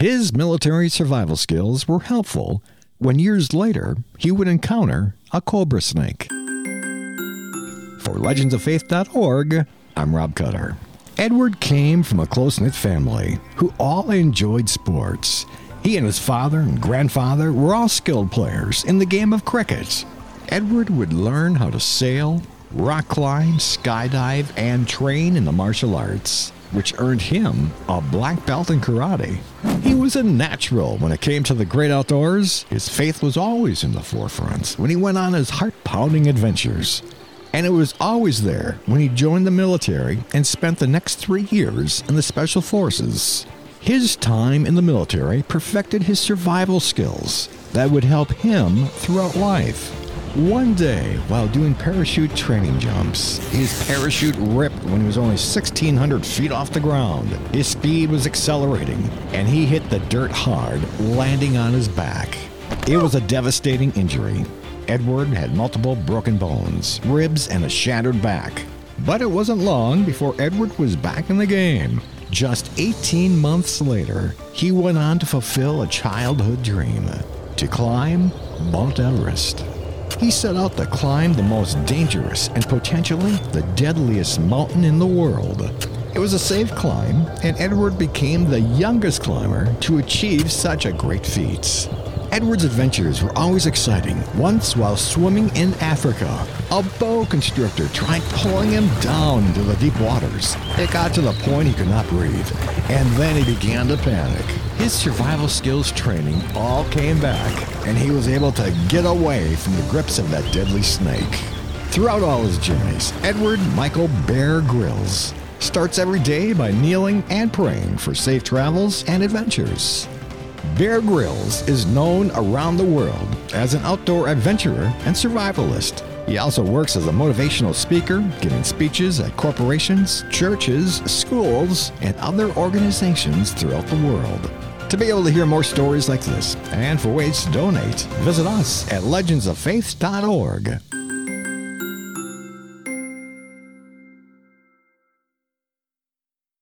His military survival skills were helpful when years later he would encounter a cobra snake. For legendsoffaith.org, I'm Rob Cutter. Edward came from a close knit family who all enjoyed sports. He and his father and grandfather were all skilled players in the game of cricket. Edward would learn how to sail, rock climb, skydive, and train in the martial arts, which earned him a black belt in karate. Was a natural when it came to the great outdoors. His faith was always in the forefront when he went on his heart pounding adventures and it was always there when he joined the military and spent the next three years in the Special Forces. His time in the military perfected his survival skills that would help him throughout life. One day, while doing parachute training jumps, his parachute ripped when he was only 1,600 feet off the ground. His speed was accelerating, and he hit the dirt hard, landing on his back. It was a devastating injury, Edward had multiple broken bones, ribs, and a shattered back. But it wasn't long before Edward was back in the game. Just 18 months later, he went on to fulfill a childhood dream to climb Mount Everest. He set out to climb the most dangerous and potentially the deadliest mountain in the world. It was a safe climb, and Edward became the youngest climber to achieve such a great feat. Edward's adventures were always exciting. Once, while swimming in Africa, a boa constrictor tried pulling him down into the deep waters. It got to the point he could not breathe, and then he began to panic. His survival skills training all came back, and he was able to get away from the grips of that deadly snake. Throughout all his journeys, Edward Michael Bear Grylls starts every day by kneeling and praying for safe travels and adventures. Bear Grylls is known around the world as an outdoor adventurer and survivalist. He also works as a motivational speaker, giving speeches at corporations, churches, schools, and other organizations throughout the world. To be able to hear more stories like this and for ways to donate, visit us at legendsoffaith.org.